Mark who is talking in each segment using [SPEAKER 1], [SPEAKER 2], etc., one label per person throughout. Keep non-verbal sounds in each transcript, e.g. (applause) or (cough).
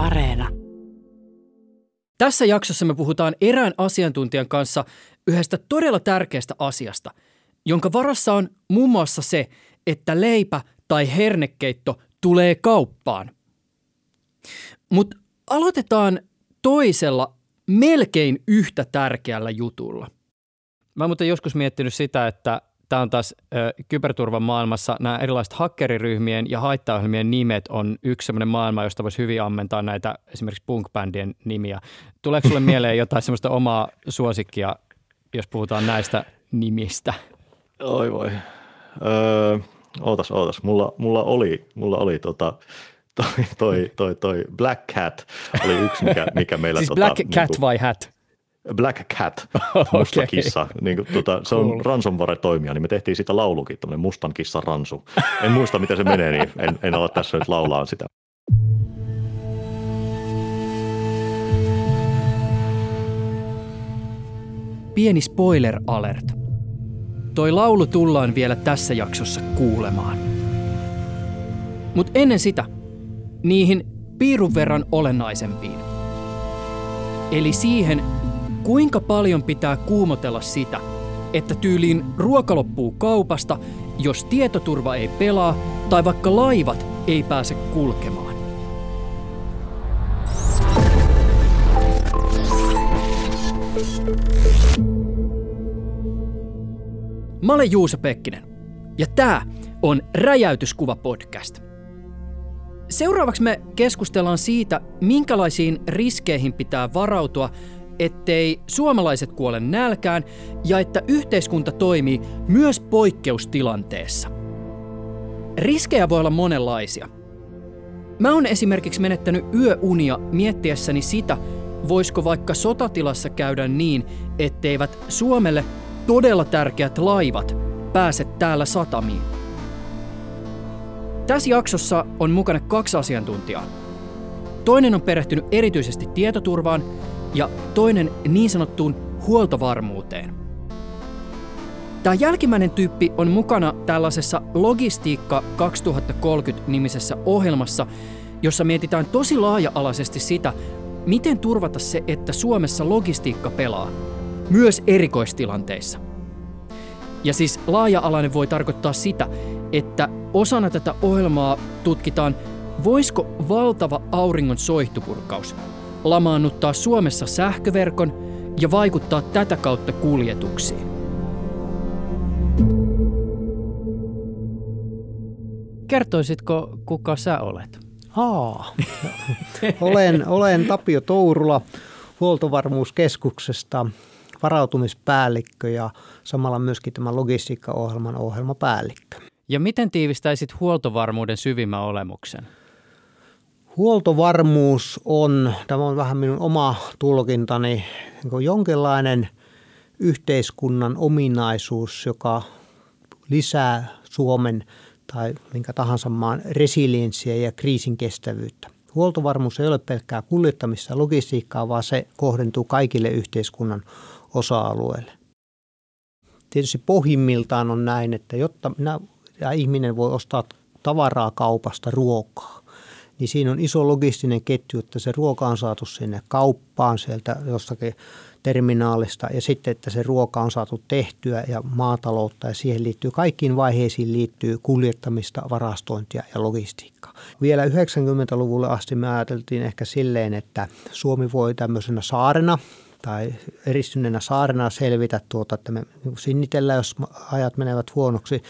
[SPEAKER 1] Areena.
[SPEAKER 2] Tässä jaksossa me puhutaan erään asiantuntijan kanssa yhdestä todella tärkeästä asiasta, jonka varassa on muun muassa se, että leipä tai hernekeitto tulee kauppaan. Mutta aloitetaan toisella melkein yhtä tärkeällä jutulla.
[SPEAKER 3] Mä muuten joskus miettinyt sitä, että tämä on taas ö, kyberturvan maailmassa nämä erilaiset hakkeriryhmien ja haittaohjelmien nimet on yksi sellainen maailma, josta voisi hyvin ammentaa näitä esimerkiksi punk-bändien nimiä. Tuleeko sulle mieleen jotain sellaista omaa suosikkia, jos puhutaan näistä nimistä?
[SPEAKER 4] Oi voi. Öö, ootas, ootas. Mulla, mulla oli, mulla oli tota, toi, toi, toi, toi Black Cat oli yksi, mikä, mikä meillä...
[SPEAKER 2] Siis
[SPEAKER 4] tota,
[SPEAKER 2] Black
[SPEAKER 4] niinku-
[SPEAKER 2] Cat vai Hat?
[SPEAKER 4] Black Cat, (laughs) musta
[SPEAKER 2] Okei.
[SPEAKER 4] kissa. Niin kuin, tota, se on
[SPEAKER 2] Cool.
[SPEAKER 4] ransomware-toimija, niin me tehtiin sitä laulukin, tämmöinen mustan kissan ransu. En muista, miten se menee, niin en, en ala tässä nyt laulaa sitä.
[SPEAKER 2] Pieni spoiler alert. Toi laulu tullaan vielä tässä jaksossa kuulemaan. Mutta ennen sitä, niihin piirun verran olennaisempiin. Eli siihen, kuinka paljon pitää kuumotella sitä, että tyyliin ruoka loppuu kaupasta, jos tietoturva ei pelaa tai vaikka laivat ei pääse kulkemaan. Mä olen Juuso Pekkinen ja tää on Räjäytyskuva podcast. Seuraavaksi me keskustellaan siitä, minkälaisiin riskeihin pitää varautua, ettei suomalaiset kuole nälkään ja että yhteiskunta toimii myös poikkeustilanteessa. Riskejä voi olla monenlaisia. Mä oon esimerkiksi menettänyt yöunia miettiessäni sitä, voisiko vaikka sotatilassa käydä niin, etteivät Suomelle todella tärkeät laivat pääse täällä satamiin. Tässä jaksossa on mukana kaksi asiantuntijaa. Toinen on perehtynyt erityisesti tietoturvaan ja toinen niin sanottuun huoltovarmuuteen. Tämä jälkimmäinen tyyppi on mukana tällaisessa Logistiikka 2030-nimisessä ohjelmassa, jossa mietitään tosi laaja-alaisesti sitä, miten turvata se, että Suomessa logistiikka pelaa, myös erikoistilanteissa. Ja siis laaja-alainen voi tarkoittaa sitä, että osana tätä ohjelmaa tutkitaan, voisiko valtava auringon soihtupurkaus lamaannuttaa Suomessa sähköverkon ja vaikuttaa tätä kautta kuljetuksiin. Kertoisitko, kuka sä olet?
[SPEAKER 5] Aa, (laughs) olen, olen Tapio Tourula Huoltovarmuuskeskuksesta, varautumispäällikkö ja samalla myöskin tämän logistiikkaohjelman ohjelmapäällikkö.
[SPEAKER 3] Ja miten tiivistäisit huoltovarmuuden syvimmän olemuksen?
[SPEAKER 5] Huoltovarmuus on, tämä on vähän minun oma tulkintani, niin jonkinlainen yhteiskunnan ominaisuus, joka lisää Suomen tai minkä tahansa maan resilienssiä ja kriisin kestävyyttä. Huoltovarmuus ei ole pelkkää kuljettamista ja logistiikkaa, vaan se kohdentuu kaikille yhteiskunnan osa-alueille. Tietysti pohjimmiltaan on näin, että jotta minä ja ihminen voi ostaa tavaraa kaupasta, ruokaa, niin siinä on iso logistinen ketju, että se ruoka on saatu sinne kauppaan sieltä jostakin terminaalista ja sitten, että se ruoka on saatu tehtyä ja maataloutta ja siihen liittyy, kaikkiin vaiheisiin liittyy kuljettamista, varastointia ja logistiikkaa. Vielä 90-luvulle asti me ajateltiin ehkä silleen, että Suomi voi tämmöisenä saarena tai eristyneenä saarena selvitä tuota, että me sinnitellään, jos ajat menevät huonoksi,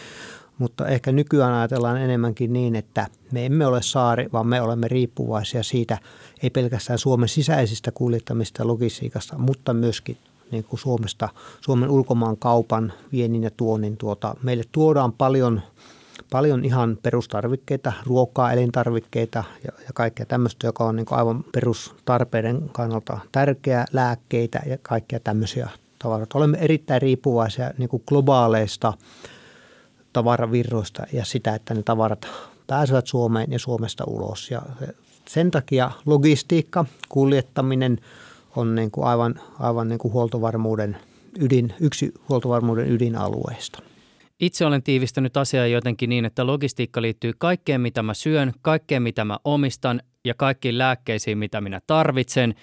[SPEAKER 5] mutta ehkä nykyään ajatellaan enemmänkin niin, että me emme ole saari, vaan me olemme riippuvaisia siitä, ei pelkästään Suomen sisäisistä kuljettamista logistiikasta, mutta myöskin niin kuin Suomesta, Suomen ulkomaan kaupan, viennin ja tuonnin. Tuota, meille tuodaan paljon, paljon ihan perustarvikkeita, ruokaa, elintarvikkeita ja, ja kaikkea tämmöistä, joka on niin kuin aivan perustarpeiden kannalta tärkeää, lääkkeitä ja kaikkea tämmöisiä tavaroita. Olemme erittäin riippuvaisia niin kuin globaaleista tavaravirroista ja sitä, että ne tavarat pääsevät Suomeen ja Suomesta ulos. Ja sen takia logistiikka, kuljettaminen on niin kuin aivan, aivan niin kuin huoltovarmuuden ydin, yksi huoltovarmuuden ydinalueista.
[SPEAKER 2] itse olen tiivistänyt asiaa jotenkin niin, että logistiikka liittyy kaikkeen, mitä mä syön, kaikkeen, mitä mä omistan ja kaikkiin lääkkeisiin, mitä minä tarvitsen.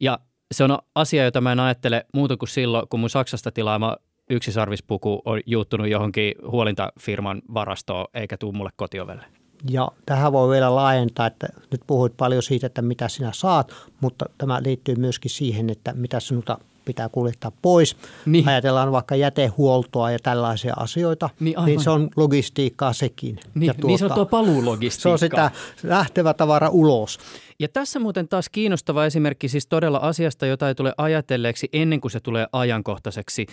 [SPEAKER 2] Ja se on asia, jota mä en ajattele muuta kuin silloin, kun mun Saksasta tilaama yksisarvispuku on juuttunut johonkin huolintafirman varastoon eikä tuu mulle kotiovelle.
[SPEAKER 5] Ja tähän voi vielä laajentaa, että nyt puhuit paljon siitä, että mitä sinä saat, mutta tämä liittyy myöskin siihen, että mitä sinulta pitää kuljettaa pois. Niin. Ajatellaan vaikka jätehuoltoa ja tällaisia asioita, niin, niin se on logistiikkaa sekin.
[SPEAKER 2] Niin,
[SPEAKER 5] ja
[SPEAKER 2] tuota, niin se on tuo paluulogistiikka.
[SPEAKER 5] Se on sitä lähtevä tavara ulos.
[SPEAKER 2] Ja tässä muuten taas kiinnostava esimerkki siis todella asiasta, jota ei tule ajatelleeksi ennen kuin se tulee ajankohtaiseksi.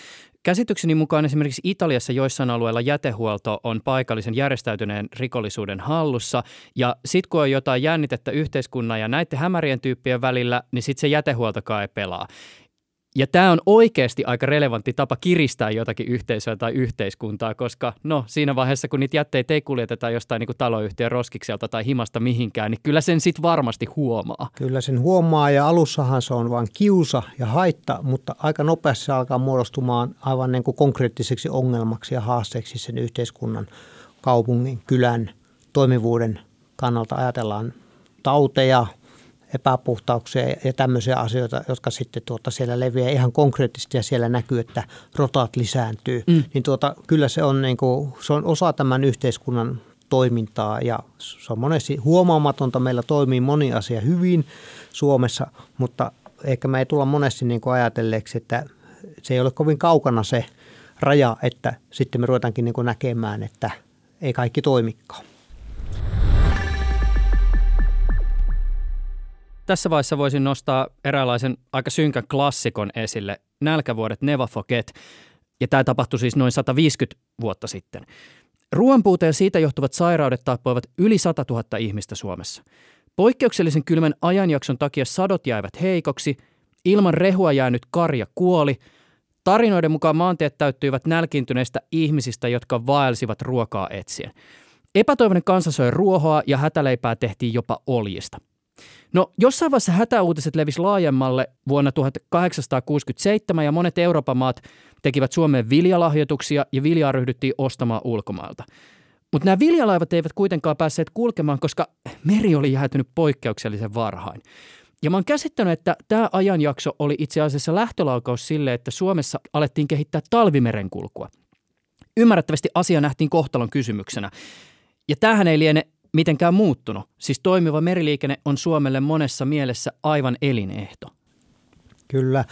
[SPEAKER 2] Käsitykseni mukaan esimerkiksi Italiassa joissain alueilla jätehuolto on paikallisen järjestäytyneen rikollisuuden hallussa. Ja sitten kun on jotain jännitettä yhteiskunnan ja näiden hämärien tyyppien välillä, niin sitten se jätehuoltokaan ei pelaa. Ja tämä on oikeasti aika relevantti tapa kiristää jotakin yhteisöä tai yhteiskuntaa, koska no siinä vaiheessa, kun niitä jätteitä ei kuljeteta jostain niin kuin taloyhtiön roskikselta tai himasta mihinkään, niin kyllä sen sitten varmasti huomaa.
[SPEAKER 5] Kyllä sen huomaa ja alussahan se on vain kiusa ja haitta, mutta aika nopeasti se alkaa muodostumaan aivan niin kuin konkreettiseksi ongelmaksi ja haasteeksi sen yhteiskunnan, kaupungin, kylän toimivuuden kannalta. Ajatellaan tauteja, epäpuhtauksia ja tämmöisiä asioita, jotka sitten tuota siellä leviää ihan konkreettisesti ja siellä näkyy, että rotat lisääntyy. Mm. Niin tuota, kyllä se on, niin kuin, se on osa tämän yhteiskunnan toimintaa ja se on monesti huomaamatonta. Meillä toimii moni asia hyvin Suomessa, mutta ehkä me ei tulla monesti niin kuin ajatelleeksi, että se ei ole kovin kaukana se raja, että sitten me ruvetaankin niin kuin näkemään, että ei kaikki toimikaan.
[SPEAKER 2] Tässä vaiheessa voisin nostaa eräänlaisen aika synkän klassikon esille, Nälkävuodet Never Forget, ja tämä tapahtui siis noin 150 vuotta sitten. Ruoanpuute ja siitä johtuvat sairaudet tappoivat yli 100 000 ihmistä Suomessa. Poikkeuksellisen kylmän ajanjakson takia sadot jäivät heikoksi, ilman rehua jäänyt karja kuoli, tarinoiden mukaan maantiet täyttyivät nälkiintyneistä ihmisistä, jotka vaelsivat ruokaa etsien. Epätoivoinen kansa söi ruohoa ja hätäleipää tehtiin jopa oljista – No jossain vaiheessa hätäuutiset levisi laajemmalle vuonna 1867 ja monet Euroopan maat tekivät Suomeen viljalahjoituksia ja viljaa ryhdyttiin ostamaan ulkomailta. Mutta nämä viljalaivat eivät kuitenkaan päässeet kulkemaan, koska meri oli jäätynyt poikkeuksellisen varhain. Ja mä oon käsittänyt, että tämä ajanjakso oli itse asiassa lähtölaukaus sille, että Suomessa alettiin kehittää talvimerenkulkua. Ymmärrettävästi asia nähtiin kohtalon kysymyksenä. Ja tämähän ei liene mitenkään muuttunut. Siis toimiva meriliikenne on Suomelle monessa mielessä aivan elinehto.
[SPEAKER 5] Kyllä,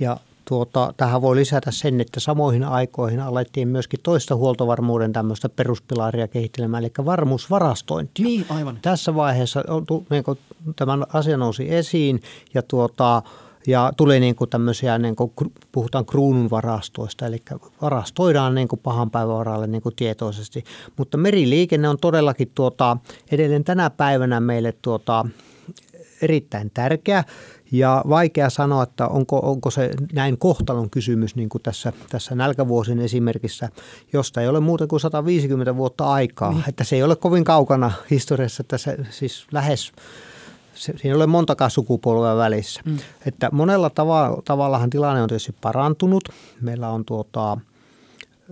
[SPEAKER 5] ja tuota, tähän voi lisätä sen, että samoihin aikoihin alettiin myöskin toista huoltovarmuuden tämmöistä peruspilaria kehittelemään, eli varmuusvarastointi.
[SPEAKER 2] Niin, aivan.
[SPEAKER 5] Tässä vaiheessa niin tämän asia nousi esiin ja tuota, ja tuli niin kuin tämmöisiä, niin kuin puhutaan kruunun varastoista, eli varastoidaan niin kuin pahan päivän varalle niin kuin tietoisesti. Mutta meriliikenne on todellakin tuota, edelleen tänä päivänä meille tuota, erittäin tärkeä ja vaikea sanoa, että onko, onko se näin kohtalon kysymys niin kuin tässä, tässä nälkävuosin esimerkissä, josta ei ole muuta kuin 150 vuotta aikaa. Niin. Että se ei ole kovin kaukana historiassa, että se siis lähes se, siinä ei ole montakaan sukupolvea välissä. Mm. Että monella tavalla, tavallahan tilanne on tietysti parantunut. Meillä on tuota,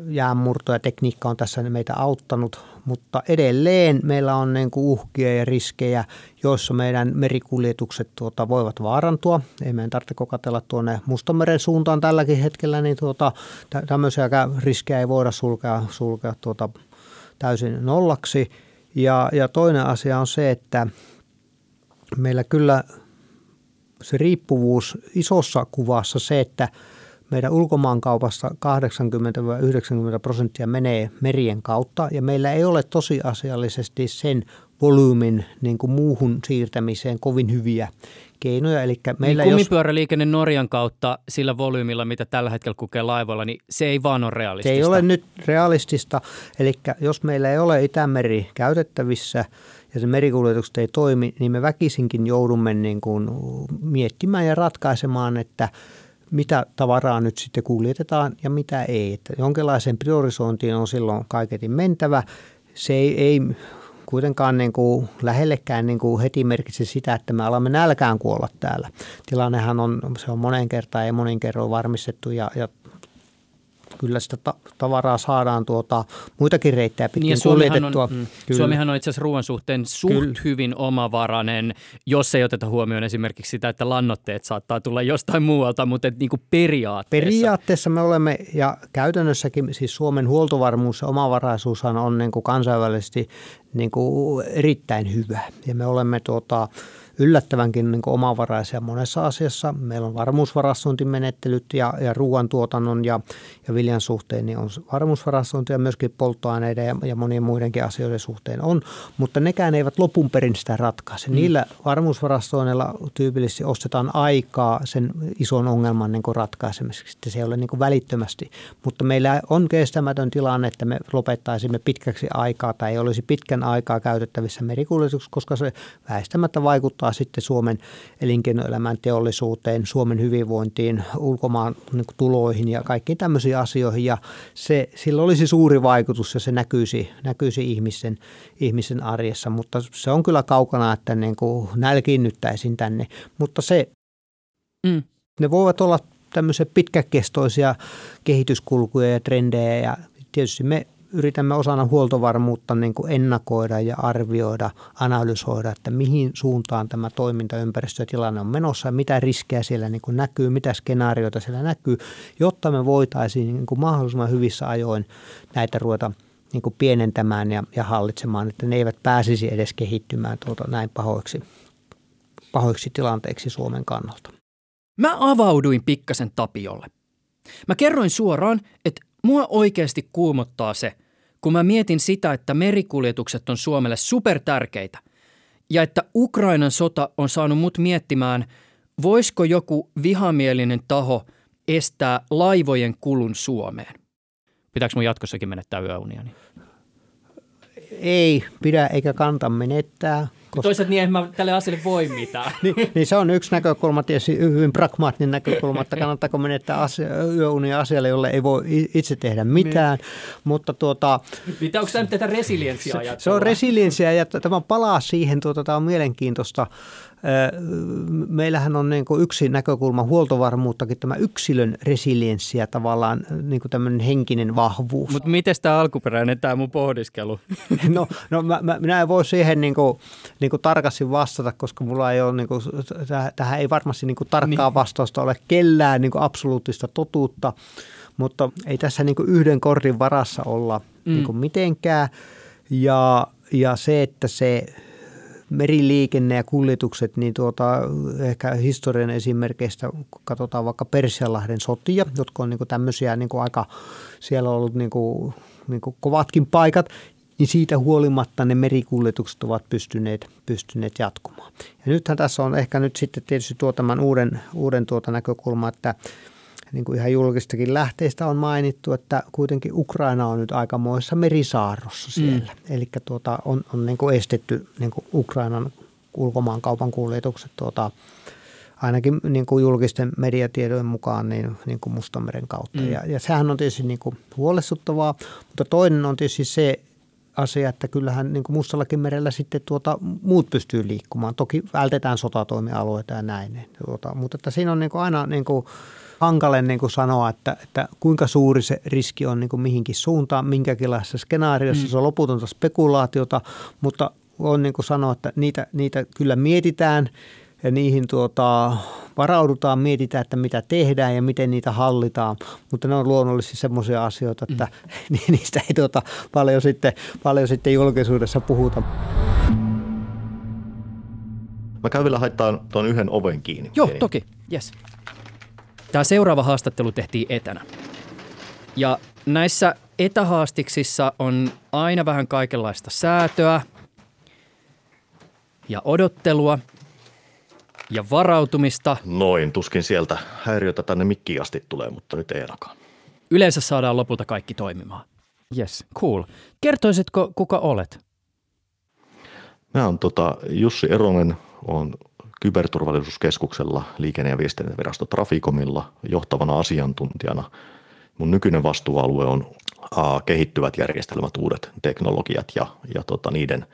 [SPEAKER 5] jäänmurto ja tekniikka on tässä meitä auttanut, mutta edelleen meillä on niin kuin uhkia ja riskejä, joissa meidän merikuljetukset tuota, voivat vaarantua. Ei meidän tarvitse kokatella tuonne Mustameren suuntaan tälläkin hetkellä, niin tuota, tämmöisiäkään riskejä ei voida sulkea, sulkea tuota, täysin nollaksi. Ja, ja toinen asia on se, että meillä kyllä se riippuvuus isossa kuvassa se, että meidän ulkomaankaupassa 80-90 prosenttia menee merien kautta ja meillä ei ole tosiasiallisesti sen volyymin niin kuin muuhun siirtämiseen kovin hyviä keinoja. Eli
[SPEAKER 2] meillä niin kumipyöräliikenne Norjan kautta sillä volyymilla, mitä tällä hetkellä kukee laivoilla, niin se ei vaan ole realistista.
[SPEAKER 5] Se ei ole nyt realistista. Eli jos meillä ei ole Itämeri käytettävissä ja se merikuljetukset ei toimi, niin me väkisinkin joudumme niin kuin miettimään ja ratkaisemaan, että mitä tavaraa nyt sitten kuljetetaan ja mitä ei. Että jonkinlaiseen priorisointiin on silloin kaiketin mentävä. Se ei, ei kuitenkaan niin kuin lähellekään niin kuin heti merkitse sitä, että me alamme nälkään kuolla täällä. Tilannehan on, se on monen kertaan ja monin kerroin varmistettu ja, ja kyllä sitä ta- tavaraa saadaan tuota, muitakin reittejä pitkin
[SPEAKER 2] niin Suomihan
[SPEAKER 5] kuljetettua.
[SPEAKER 2] On, mm,
[SPEAKER 5] kyllä.
[SPEAKER 2] Suomihan on itse asiassa ruoan suhteen suht
[SPEAKER 5] Kyllä.
[SPEAKER 2] hyvin omavarainen, jos ei oteta huomioon esimerkiksi sitä, että lannoitteet saattaa tulla jostain muualta, mutta et niinku periaatteessa.
[SPEAKER 5] Periaatteessa me olemme, ja käytännössäkin siis Suomen huoltovarmuus ja omavaraisuushan on niin kuin kansainvälisesti niin kuin erittäin hyvä. Ja me olemme tuota, yllättävänkin niin omavaraisia monessa asiassa. Meillä on varmuusvarastointimenettelyt ja, ja ruoantuotannon ja, ja viljan suhteen niin on varmuusvarastointi ja myöskin polttoaineiden ja, ja monien muidenkin asioiden suhteen on, mutta nekään eivät lopun perin sitä ratkaise. Mm. Niillä varmuusvarastoinnilla tyypillisesti ostetaan aikaa sen ison ongelman niin kuin ratkaisemiseksi. Se ei ole niin kuin välittömästi, mutta meillä on kestämätön tilanne, että me lopettaisimme pitkäksi aikaa tai ei olisi pitkän aikaa käytettävissä merikuljetuksessa, koska se väistämättä vaikuttaa sitten Suomen elinkeinoelämän teollisuuteen, Suomen hyvinvointiin, ulkomaan niin kuin tuloihin ja kaikkiin tämmöisiin asioihin. Ja se, sillä olisi suuri vaikutus ja se näkyisi, näkyisi ihmisen, ihmisen arjessa, mutta se on kyllä kaukana, että niin kuin nälkiinnyttäisin tänne. Mutta se,
[SPEAKER 2] Mm.
[SPEAKER 5] ne voivat olla tämmöisiä pitkäkestoisia kehityskulkuja ja trendejä ja tietysti me yritämme osana huoltovarmuutta niin kuin ennakoida ja arvioida, analysoida, että mihin suuntaan tämä toimintaympäristö ja tilanne on menossa mitä riskejä siellä niin kuin näkyy, mitä skenaarioita siellä näkyy, jotta me voitaisiin niin kuin mahdollisimman hyvissä ajoin näitä ruveta niin kuin pienentämään ja, ja hallitsemaan, että ne eivät pääsisi edes kehittymään tuota näin pahoiksi, pahoiksi tilanteiksi Suomen kannalta.
[SPEAKER 6] Mä avauduin pikkasen Tapiolle. Mä kerroin suoraan, että mua oikeasti kuumottaa se, kun mä mietin sitä, että merikuljetukset on Suomelle supertärkeitä ja että Ukrainan sota on saanut mut miettimään, voisiko joku vihamielinen taho estää laivojen kulun Suomeen.
[SPEAKER 2] Pitääkö mun jatkossakin menettää yöunia? Niin?
[SPEAKER 5] Ei pidä eikä kanta menettää. Koska,
[SPEAKER 2] Toisaalta niin, en mä tälle asialle voi mitään. (laughs)
[SPEAKER 5] niin, niin se on yksi näkökulma, tietysti hyvin pragmaattinen näkökulma, että (laughs) kannattaako menettää asia, yöunia asialle, jolle ei voi itse tehdä mitään. Niin. Mutta tuota,
[SPEAKER 2] Mitä, onko tämä nyt tätä resilienssiä
[SPEAKER 5] se, se on resilienssiä ja tämä palaa siihen, tuota, tämä on mielenkiintoista. Ö, Meillähän on niin kuin yksi näkökulma huoltovarmuuttakin, tämä yksilön resilienssi ja tavallaan niin kuin tämmöinen henkinen vahvuus.
[SPEAKER 2] Mutta miten tämä alkuperäinen, tämä mun pohdiskelu? (laughs)
[SPEAKER 5] No, no mä, mä, minä en voi siihen niin kuin, niin kuin tarkasti vastata, koska mulla ei ole, niin kuin, täh- tähän ei varmasti niin kuin tarkkaa niin. vastausta ole kellään niin kuin absoluuttista totuutta, mutta ei tässä niin kuin yhden kortin varassa olla mm. niin kuin mitenkään. Ja, ja se, että se meriliikenne ja kuljetukset, niin tuota, ehkä historian esimerkkeistä, katsotaan vaikka Persianlahden sotia, jotka on niin kuin tämmöisiä niin kuin aika, siellä on ollut niin kuin, niin kuin kovatkin paikat, niin siitä huolimatta ne merikuljetukset ovat pystyneet, pystyneet jatkumaan. Ja nythän tässä on ehkä nyt sitten tietysti tuo tämän uuden, uuden tuota näkökulma, että niin kuin ihan julkistakin lähteistä on mainittu, että kuitenkin Ukraina on nyt aikamoissa merisaarrossa siellä. Mm. Eli tuota, on, on niin kuin estetty niin kuin Ukrainan ulkomaankaupan kuljetukset tuota, ainakin niin kuin julkisten mediatiedojen mukaan niin, niin kuin Mustameren kautta. Mm. Ja, ja sehän on tietysti niin kuin huolestuttavaa, mutta toinen on tietysti se asia, että kyllähän niin kuin Mustallakin merellä sitten tuota, muut pystyy liikkumaan. Toki vältetään sotatoimialueita ja näin. Tuota, mutta että siinä on niin kuin aina niin kuin hankale niin kuin sanoa, että, että kuinka suuri se riski on niin kuin mihinkin suuntaan, minkäkinlaisessa skenaariossa. Mm. Se on loputonta spekulaatiota, mutta on niin kuin sanoa, että niitä, niitä kyllä mietitään ja niihin tuota, varaudutaan, mietitään, että mitä tehdään ja miten niitä hallitaan, mutta ne on luonnollisesti semmoisia asioita, että (laughs) mm. niistä ei tuota, paljon, sitten, paljon sitten julkisuudessa puhuta.
[SPEAKER 4] Mä käyn vielä haittaan tuon yhden oven kiinni.
[SPEAKER 6] Joo,
[SPEAKER 4] Pieni.
[SPEAKER 6] toki. Yes. Tämä seuraava haastattelu tehtiin etänä. Ja näissä etähaastiksissa on aina vähän kaikenlaista säätöä ja odottelua ja varautumista.
[SPEAKER 4] Noin, tuskin sieltä häiriötä tänne mikkiin asti tulee, mutta nyt ei ainakaan.
[SPEAKER 6] Yleensä saadaan lopulta kaikki toimimaan.
[SPEAKER 2] Yes, cool. Kertoisitko, kuka olet?
[SPEAKER 4] Mä oon tota, Jussi Eronen, on kyberturvallisuuskeskuksella liikenne- ja viestintävirasto Trafikomilla johtavana asiantuntijana. Mun nykyinen vastuualue on a, kehittyvät järjestelmät, uudet teknologiat ja, ja tota, niiden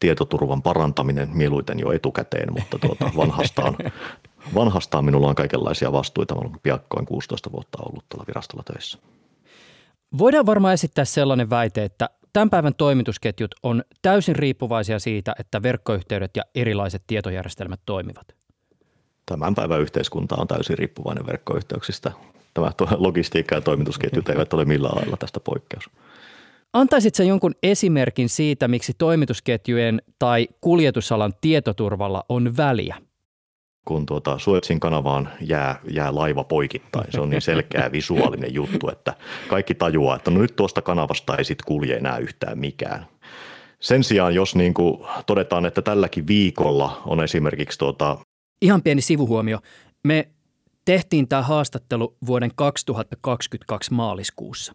[SPEAKER 4] tietoturvan parantaminen mieluiten jo etukäteen, mutta tuota, (laughs) vanhastaan, vanhastaan minulla on kaikenlaisia vastuita. Mä olen piakkoin 16 vuotta ollut tuolla virastolla töissä.
[SPEAKER 2] Voidaan varmaan esittää sellainen väite, että tämän päivän toimitusketjut on täysin riippuvaisia siitä, että verkkoyhteydet ja erilaiset tietojärjestelmät toimivat.
[SPEAKER 4] Tämän päivän yhteiskunta on täysin riippuvainen verkkoyhteyksistä. Tämä logistiikka ja toimitusketjut eivät ole millään lailla tästä poikkeus.
[SPEAKER 2] Antaisit sä jonkun esimerkin siitä, miksi toimitusketjujen tai kuljetusalan tietoturvalla on väliä?
[SPEAKER 4] Kun tuota Suetsin kanavaan jää, jää laiva poikittain. Se on niin selkeä visuaalinen juttu, että kaikki tajuaa, että no nyt tuosta kanavasta ei sitten kulje enää yhtään mikään. Sen sijaan, jos niin kuin todetaan, että tälläkin viikolla on esimerkiksi tuota...
[SPEAKER 6] Ihan pieni sivuhuomio. Me tehtiin tämä haastattelu vuoden 2022 maaliskuussa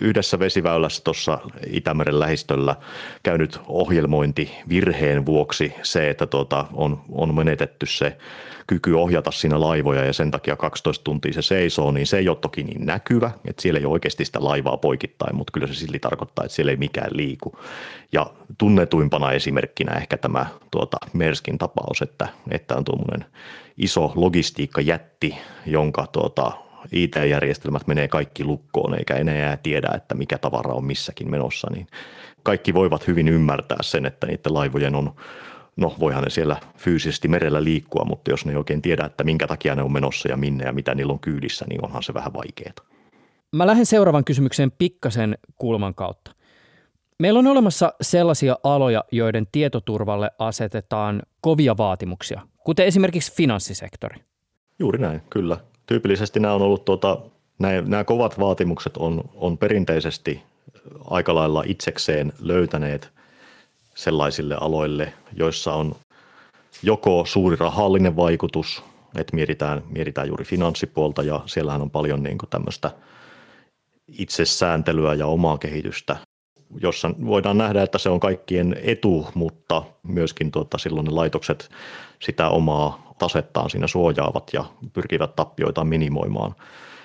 [SPEAKER 4] yhdessä vesiväylässä tuossa Itämeren lähistöllä käynyt ohjelmointi virheen vuoksi se, että tuota, on, on menetetty se kyky ohjata siinä laivoja ja sen takia 12 tuntia se seisoo, niin se ei ole toki niin näkyvä, että siellä ei ole oikeasti sitä laivaa poikittain, mutta kyllä se silti tarkoittaa, että siellä ei mikään liiku. Ja tunnetuimpana esimerkkinä ehkä tämä tuota, Merskin tapaus, että, että on tuommoinen iso logistiikkajätti, jonka tuota, IT-järjestelmät menee kaikki lukkoon eikä enää tiedä, että mikä tavara on missäkin menossa, niin kaikki voivat hyvin ymmärtää sen, että niiden laivojen on, no voihan ne siellä fyysisesti merellä liikkua, mutta jos ne ei oikein tiedä, että minkä takia ne on menossa ja minne ja mitä niillä on kyydissä, niin onhan se vähän vaikeaa.
[SPEAKER 2] Mä lähden seuraavan kysymykseen pikkasen kulman kautta. Meillä on olemassa sellaisia aloja, joiden tietoturvalle asetetaan kovia vaatimuksia, kuten esimerkiksi finanssisektori.
[SPEAKER 4] Juuri näin, kyllä tyypillisesti nämä on ollut tuota, nämä, nämä kovat vaatimukset on, on perinteisesti aika lailla itsekseen löytäneet sellaisille aloille, joissa on joko suuri rahallinen vaikutus, että mietitään, mietitään juuri finanssipuolta ja siellähän on paljon niin tämmöistä itsesääntelyä ja omaa kehitystä, jossa voidaan nähdä, että se on kaikkien etu, mutta myöskin tuota, silloin ne laitokset sitä omaa tasettaan siinä suojaavat ja pyrkivät tappioita minimoimaan.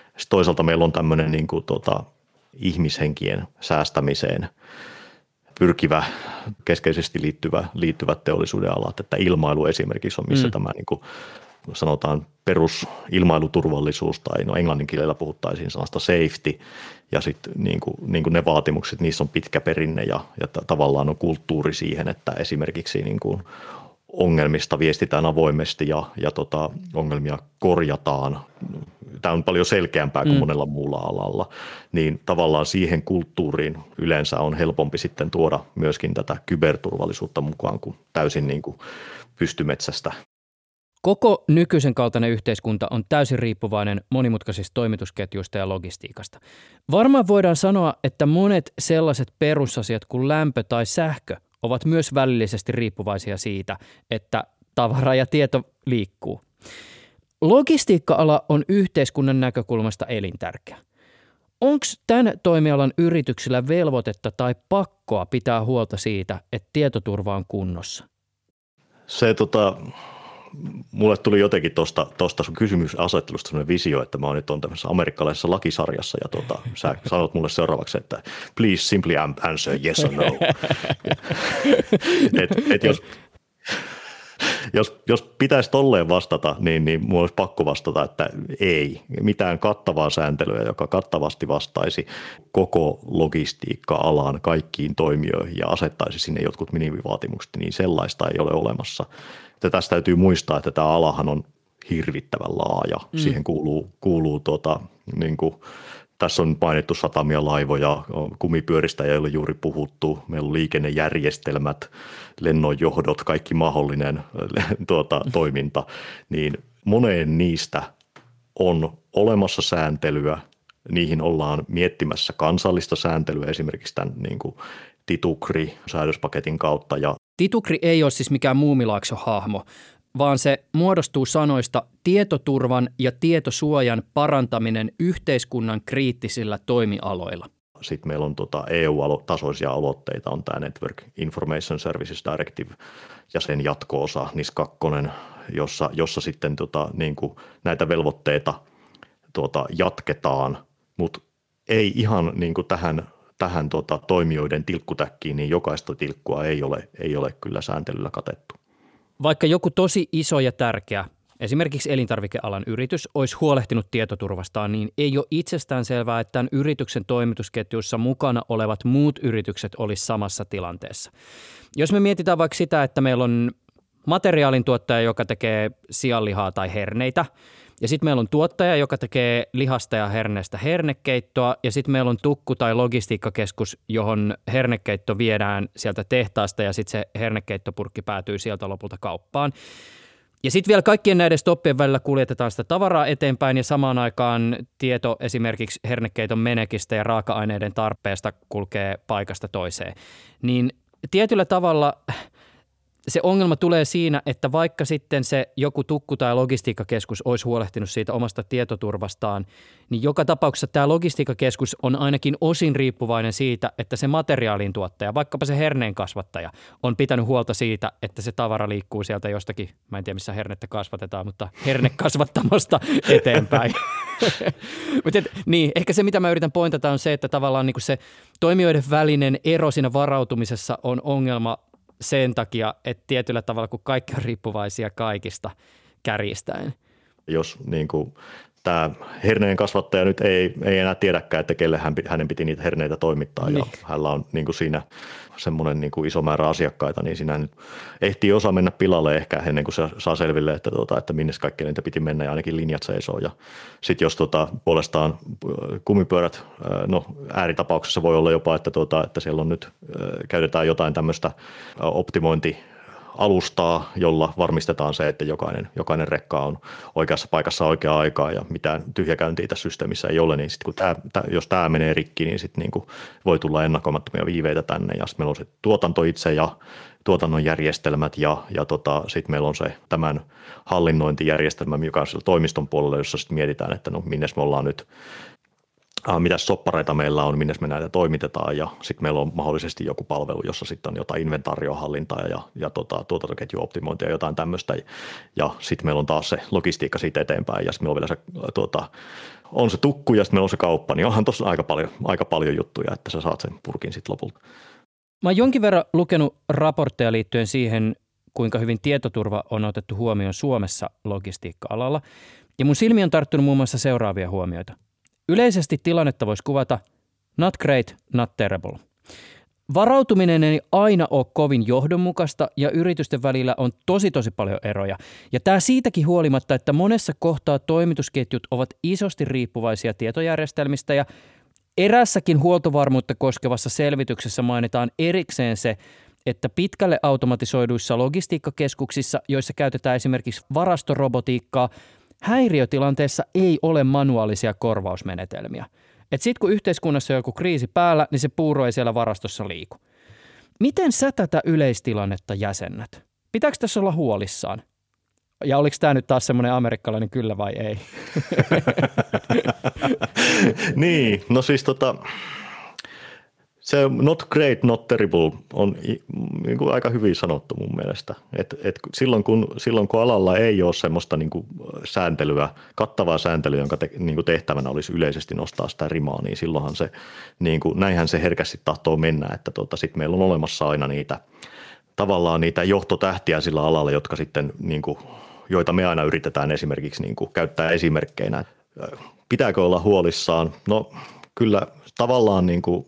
[SPEAKER 4] Sitten toisaalta meillä on tämmöinen niin kuin, tota, ihmishenkien säästämiseen pyrkivä, keskeisesti liittyvä, liittyvät teollisuuden alat, että ilmailu esimerkiksi on, missä mm. tämä niin kuin, sanotaan perusilmailuturvallisuus tai no englannin kielellä puhuttaisiin sanasta safety ja sitten niin kuin, niin kuin ne vaatimukset, niissä on pitkä perinne ja, ja tavallaan on kulttuuri siihen, että esimerkiksi niin kuin ongelmista viestitään avoimesti ja, ja tota, ongelmia korjataan. Tämä on paljon selkeämpää kuin mm. monella muulla alalla, niin tavallaan siihen kulttuuriin yleensä on helpompi sitten tuoda myöskin tätä kyberturvallisuutta mukaan kuin täysin niin kuin pystymetsästä.
[SPEAKER 2] Koko nykyisen kaltainen yhteiskunta on täysin riippuvainen monimutkaisista toimitusketjuista ja logistiikasta. Varmaan voidaan sanoa, että monet sellaiset perusasiat kuin lämpö tai sähkö ovat myös välillisesti riippuvaisia siitä, että tavara ja tieto liikkuu. Logistiikka-ala on yhteiskunnan näkökulmasta elintärkeä. Onko tämän toimialan yrityksillä velvoitetta tai pakkoa pitää huolta siitä, että tietoturva on kunnossa?
[SPEAKER 4] Se tota, mulle tuli jotenkin tuosta tosta sun kysymysasettelusta sellainen visio, että mä oon nyt on tämmöisessä amerikkalaisessa lakisarjassa ja tota, sä sanot mulle seuraavaksi, että please simply answer yes or no. et, et jos, jos, jos pitäisi tolleen vastata, niin, niin mulla olisi pakko vastata, että ei. Mitään kattavaa sääntelyä, joka kattavasti vastaisi koko logistiikka-alaan kaikkiin toimijoihin ja asettaisi sinne jotkut minimivaatimukset, niin sellaista ei ole olemassa. Ja tässä täytyy muistaa, että tämä alahan on hirvittävän laaja. Mm. Siihen kuuluu, kuuluu tuota, niin kuin, tässä on painettu satamia laivoja, kumipyöristä ei ole juuri puhuttu, meillä on liikennejärjestelmät, lennonjohdot, kaikki mahdollinen (laughs) tuota, toiminta, niin moneen niistä on olemassa sääntelyä, niihin ollaan miettimässä kansallista sääntelyä esimerkiksi tämän niin kuin Titukri-säädöspaketin kautta ja
[SPEAKER 6] Titukri ei ole siis mikään muumilaakso-hahmo, vaan se muodostuu sanoista tietoturvan ja tietosuojan parantaminen yhteiskunnan kriittisillä toimialoilla.
[SPEAKER 4] Sitten meillä on tuota EU-tasoisia aloitteita, on tämä Network Information Services Directive ja sen jatko-osa NIS 2, jossa, jossa sitten tota, niin kuin näitä velvoitteita tuota, jatketaan, mutta ei ihan niin kuin tähän tähän tota, toimijoiden tilkkutäkkiin, niin jokaista tilkkua ei ole, ei ole kyllä sääntelyllä katettu.
[SPEAKER 6] Vaikka joku tosi iso ja tärkeä,
[SPEAKER 2] esimerkiksi elintarvikealan yritys, olisi huolehtinut tietoturvastaan, niin ei ole itsestään selvää, että tämän yrityksen toimitusketjussa mukana olevat muut yritykset olisi samassa tilanteessa. Jos me mietitään vaikka sitä, että meillä on materiaalintuottaja, joka tekee sianlihaa tai herneitä – ja sitten meillä on tuottaja, joka tekee lihasta ja herneestä hernekeittoa. Ja sitten meillä on tukku- tai logistiikkakeskus, johon hernekeitto viedään sieltä tehtaasta ja sitten se hernekeittopurkki päätyy sieltä lopulta kauppaan. Ja sitten vielä kaikkien näiden stoppien välillä kuljetetaan sitä tavaraa eteenpäin ja samaan aikaan tieto esimerkiksi hernekeiton menekistä ja raaka-aineiden tarpeesta kulkee paikasta toiseen. Niin tietyllä tavalla se ongelma tulee siinä, että vaikka sitten se joku tukku- tai logistiikkakeskus olisi huolehtinut siitä omasta tietoturvastaan, niin joka tapauksessa tämä logistiikkakeskus on ainakin osin riippuvainen siitä, että se materiaalin tuottaja, vaikkapa se herneen kasvattaja, on pitänyt huolta siitä, että se tavara liikkuu sieltä jostakin, mä en tiedä missä hernettä kasvatetaan, mutta hernekasvattamosta (laughs) eteenpäin. (laughs) Mutta niin, ehkä se mitä mä yritän pointata on se, että tavallaan niin se toimijoiden välinen ero siinä varautumisessa on ongelma sen takia, että tietyllä tavalla, kun kaikki on riippuvaisia kaikista kärjistäen.
[SPEAKER 4] Jos niin kuin, tämä herneen kasvattaja nyt ei, ei enää tiedäkään, että kelle hän, hänen piti niitä herneitä toimittaa niin. ja hänellä on niin kuin siinä semmoinen niin kuin iso määrä asiakkaita, niin siinä nyt ehtii osa mennä pilalle ehkä ennen kuin se saa selville, että, tuota, että minne kaikki niitä piti mennä ja ainakin linjat seisoo. Ja sitten jos tuota, puolestaan kumipyörät, no ääritapauksessa voi olla jopa, että, tuota, että siellä on nyt, käytetään jotain tämmöistä optimointi alustaa, jolla varmistetaan se, että jokainen, jokainen rekka on oikeassa paikassa oikea aikaa ja mitään tyhjäkäyntiä tässä systeemissä ei ole, niin sitten kun tämä, tämä, jos tämä menee rikki, niin sitten niin kuin voi tulla ennakoimattomia viiveitä tänne ja sitten meillä on se tuotanto itse ja tuotannon järjestelmät ja, ja tota, sitten meillä on se tämän hallinnointijärjestelmä, joka on toimiston puolella, jossa sitten mietitään, että no minne me ollaan nyt äh, mitä soppareita meillä on, minne me näitä toimitetaan ja sitten meillä on mahdollisesti joku palvelu, jossa sitten on jotain inventaariohallintaa ja, ja tota, tuotantoketjuoptimointia ja jotain tämmöistä ja sitten meillä on taas se logistiikka siitä eteenpäin ja sitten meillä on vielä se, tuota, on se tukku ja sitten meillä on se kauppa, niin onhan tuossa aika paljon, aika paljon juttuja, että sä saat sen purkin sitten lopulta.
[SPEAKER 2] Mä oon jonkin verran lukenut raportteja liittyen siihen, kuinka hyvin tietoturva on otettu huomioon Suomessa logistiikka-alalla. Ja mun silmi on tarttunut muun muassa seuraavia huomioita. Yleisesti tilannetta voisi kuvata not great, not terrible. Varautuminen ei aina ole kovin johdonmukaista ja yritysten välillä on tosi tosi paljon eroja. Ja tämä siitäkin huolimatta, että monessa kohtaa toimitusketjut ovat isosti riippuvaisia tietojärjestelmistä ja erässäkin huoltovarmuutta koskevassa selvityksessä mainitaan erikseen se, että pitkälle automatisoiduissa logistiikkakeskuksissa, joissa käytetään esimerkiksi varastorobotiikkaa, häiriötilanteessa ei ole manuaalisia korvausmenetelmiä. Sitten kun yhteiskunnassa on joku kriisi päällä, niin se puuro ei siellä varastossa liiku. Miten sä tätä yleistilannetta jäsennät? Pitääkö tässä olla huolissaan? Ja oliko tämä nyt taas semmoinen amerikkalainen kyllä vai ei? (laughs)
[SPEAKER 4] niin, no siis tota, se not great, not terrible on niin kuin aika hyvin sanottu mun mielestä. Et, et silloin, kun, silloin kun alalla ei ole semmoista niin kuin sääntelyä, kattavaa sääntelyä, jonka te, niin kuin tehtävänä olisi yleisesti nostaa sitä rimaa, niin silloinhan se, niin kuin, näinhän se herkästi tahtoo mennä, että tota, sitten meillä on olemassa aina niitä tavallaan niitä johtotähtiä sillä alalla, jotka sitten, niin kuin, joita me aina yritetään esimerkiksi niin kuin, käyttää esimerkkeinä. Pitääkö olla huolissaan? No kyllä tavallaan niin kuin,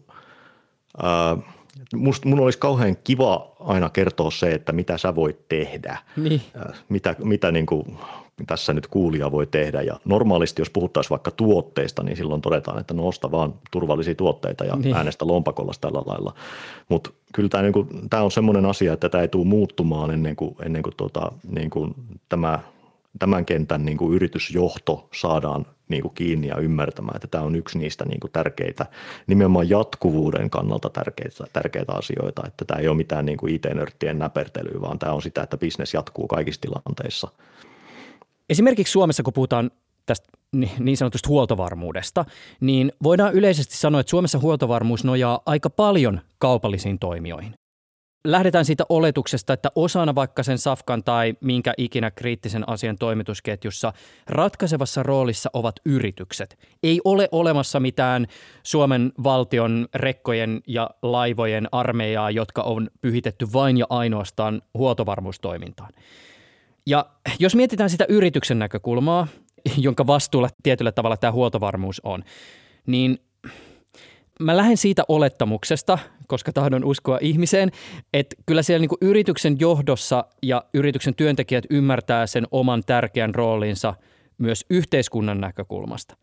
[SPEAKER 4] Must, mun olisi kauhean kiva aina kertoa se, että mitä sä voit tehdä,
[SPEAKER 2] niin.
[SPEAKER 4] mitä, mitä niin kuin tässä nyt kuulija voi tehdä. Ja normaalisti, jos puhuttaisiin vaikka tuotteista, niin silloin todetaan, että no osta vaan turvallisia tuotteita ja niin. äänestä lompakolla tällä lailla. Mutta kyllä tämä, niin kuin, tämä on semmoinen asia, että tämä ei tule muuttumaan ennen kuin, ennen kuin, tuota, niin kuin tämä tämän kentän niin kuin yritysjohto saadaan niin kuin kiinni ja ymmärtämään, että tämä on yksi niistä niin kuin tärkeitä, nimenomaan jatkuvuuden kannalta tärkeitä, tärkeitä asioita, että tämä ei ole mitään niin kuin IT-nörttien näpertelyä, vaan tämä on sitä, että bisnes jatkuu kaikissa tilanteissa.
[SPEAKER 2] Esimerkiksi Suomessa, kun puhutaan tästä niin sanotusta huoltovarmuudesta, niin voidaan yleisesti sanoa, että Suomessa huoltovarmuus nojaa aika paljon kaupallisiin toimijoihin lähdetään siitä oletuksesta, että osana vaikka sen safkan tai minkä ikinä kriittisen asian toimitusketjussa ratkaisevassa roolissa ovat yritykset. Ei ole olemassa mitään Suomen valtion rekkojen ja laivojen armeijaa, jotka on pyhitetty vain ja ainoastaan huoltovarmuustoimintaan. Ja jos mietitään sitä yrityksen näkökulmaa, jonka vastuulla tietyllä tavalla tämä huoltovarmuus on, niin mä lähden siitä olettamuksesta, koska tahdon uskoa ihmiseen, että kyllä siellä niin yrityksen johdossa ja yrityksen työntekijät ymmärtää sen oman tärkeän roolinsa myös yhteiskunnan näkökulmasta.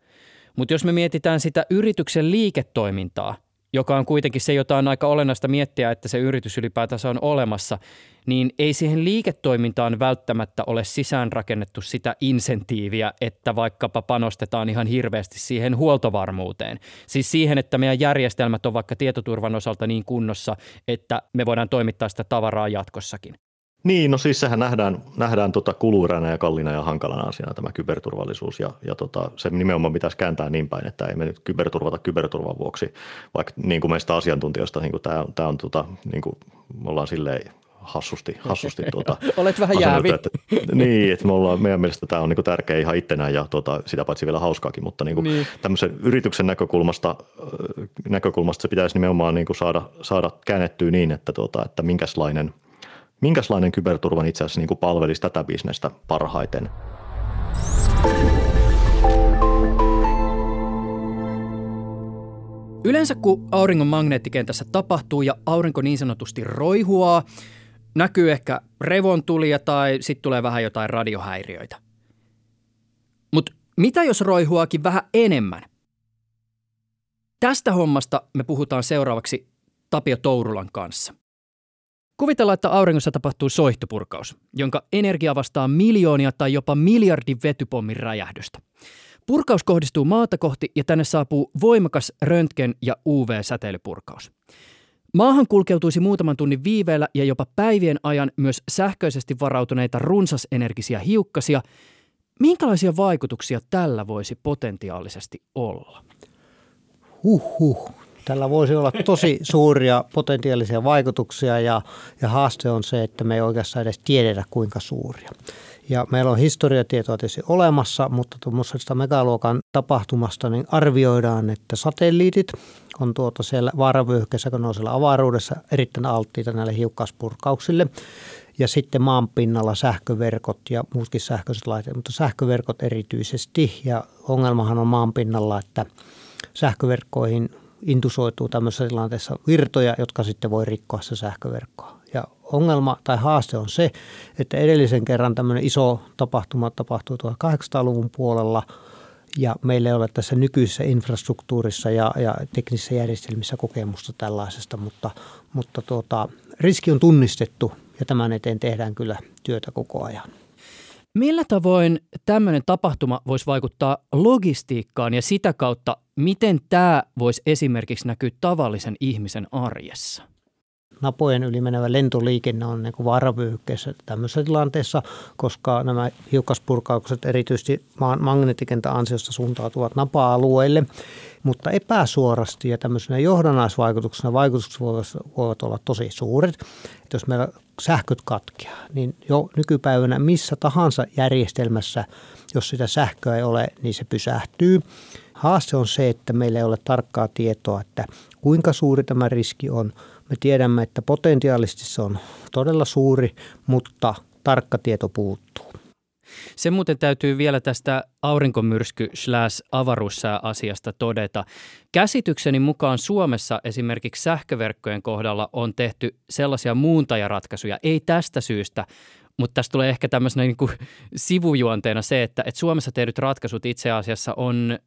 [SPEAKER 2] Mutta jos me mietitään sitä yrityksen liiketoimintaa, joka on kuitenkin se, jota on aika olennaista miettiä, että se yritys ylipäätänsä on olemassa, niin ei siihen liiketoimintaan välttämättä ole sisäänrakennettu sitä insentiiviä, että vaikkapa panostetaan ihan hirveästi siihen huoltovarmuuteen. Siis siihen, että meidän järjestelmät on vaikka tietoturvan osalta niin kunnossa, että me voidaan toimittaa sitä tavaraa jatkossakin.
[SPEAKER 4] Niin, no siis sehän nähdään, nähdään tota kulueränä ja kallina ja hankalana asiana tämä kyberturvallisuus ja, ja tota, se nimenomaan pitäisi kääntää niin päin, että ei me nyt kyberturvata kyberturvan vuoksi, vaikka niin kuin meistä asiantuntijoista niin kuin tämä, tämä on, tota, niin kuin me ollaan silleen hassusti, hassusti (laughs) tuota,
[SPEAKER 2] Olet vähän jäävi.
[SPEAKER 4] Että, niin, että me ollaan, meidän mielestä tämä on niin kuin tärkeä ihan ittenään ja tuota, sitä paitsi vielä hauskaakin, mutta niin kuin niin. tämmöisen yrityksen näkökulmasta, näkökulmasta se pitäisi nimenomaan niin kuin saada, saada käännettyä niin, että, tuota, että minkälainen – minkälainen kyberturvan itse asiassa niin kuin palvelisi tätä bisnestä parhaiten?
[SPEAKER 6] Yleensä kun auringon magneettikentässä tapahtuu ja aurinko niin sanotusti roihuaa, näkyy ehkä revontulia tai sitten tulee vähän jotain radiohäiriöitä. Mutta mitä jos roihuakin vähän enemmän? Tästä hommasta me puhutaan seuraavaksi Tapio Tourulan kanssa. Kuvitellaan, että auringossa tapahtuu soihtupurkaus, jonka energia vastaa miljoonia tai jopa miljardin vetypommin räjähdystä. Purkaus kohdistuu maata kohti ja tänne saapuu voimakas röntgen- ja UV-säteilypurkaus. Maahan kulkeutuisi muutaman tunnin viiveellä ja jopa päivien ajan myös sähköisesti varautuneita runsasenergisiä hiukkasia. Minkälaisia vaikutuksia tällä voisi potentiaalisesti olla?
[SPEAKER 5] Huhhuh, Tällä voisi olla tosi suuria potentiaalisia vaikutuksia ja, ja haaste on se, että me ei oikeastaan edes tiedetä kuinka suuria. Ja meillä on historiatietoa tietysti olemassa, mutta tuommoisesta megaluokan tapahtumasta niin arvioidaan, että satelliitit on tuota siellä vaaravyöhykkeessä, kun on siellä avaruudessa erittäin alttiita näille hiukkaspurkauksille. Ja sitten maan pinnalla sähköverkot ja muutkin sähköiset laitteet, mutta sähköverkot erityisesti. Ja ongelmahan on maan pinnalla, että sähköverkkoihin indusoituu tämmöisessä tilanteessa virtoja, jotka sitten voi rikkoa se sähköverkkoa. Ja ongelma tai haaste on se, että edellisen kerran tämmöinen iso tapahtuma tapahtui 1800-luvun puolella ja meillä ei ole tässä nykyisessä infrastruktuurissa ja, ja teknisissä järjestelmissä kokemusta tällaisesta, mutta, mutta tuota, riski on tunnistettu ja tämän eteen tehdään kyllä työtä koko ajan.
[SPEAKER 6] Millä tavoin tämmöinen tapahtuma voisi vaikuttaa logistiikkaan ja sitä kautta, miten tämä voisi esimerkiksi näkyä tavallisen ihmisen arjessa?
[SPEAKER 5] Napojen yli menevä lentoliikenne on niin vaaravyöhykkeessä tämmöisessä tilanteessa, koska nämä hiukkaspurkaukset erityisesti maan magneettikentän ansiosta suuntautuvat napa-alueille, mutta epäsuorasti ja tämmöisenä johdannaisvaikutuksena vaikutukset voivat olla tosi suuret. Että jos meillä sähköt katkeaa, niin jo nykypäivänä missä tahansa järjestelmässä, jos sitä sähköä ei ole, niin se pysähtyy. Haaste on se, että meillä ei ole tarkkaa tietoa, että kuinka suuri tämä riski on. Me tiedämme, että potentiaalisesti se on todella suuri, mutta tarkka tieto puuttuu.
[SPEAKER 2] Se muuten täytyy vielä tästä aurinkomyrsky slash avaruussää-asiasta todeta. Käsitykseni mukaan Suomessa esimerkiksi sähköverkkojen kohdalla on tehty sellaisia muuntajaratkaisuja, ei tästä syystä, mutta tästä tulee ehkä tämmöisenä niin kuin sivujuonteena se, että, että Suomessa tehdyt ratkaisut itse asiassa on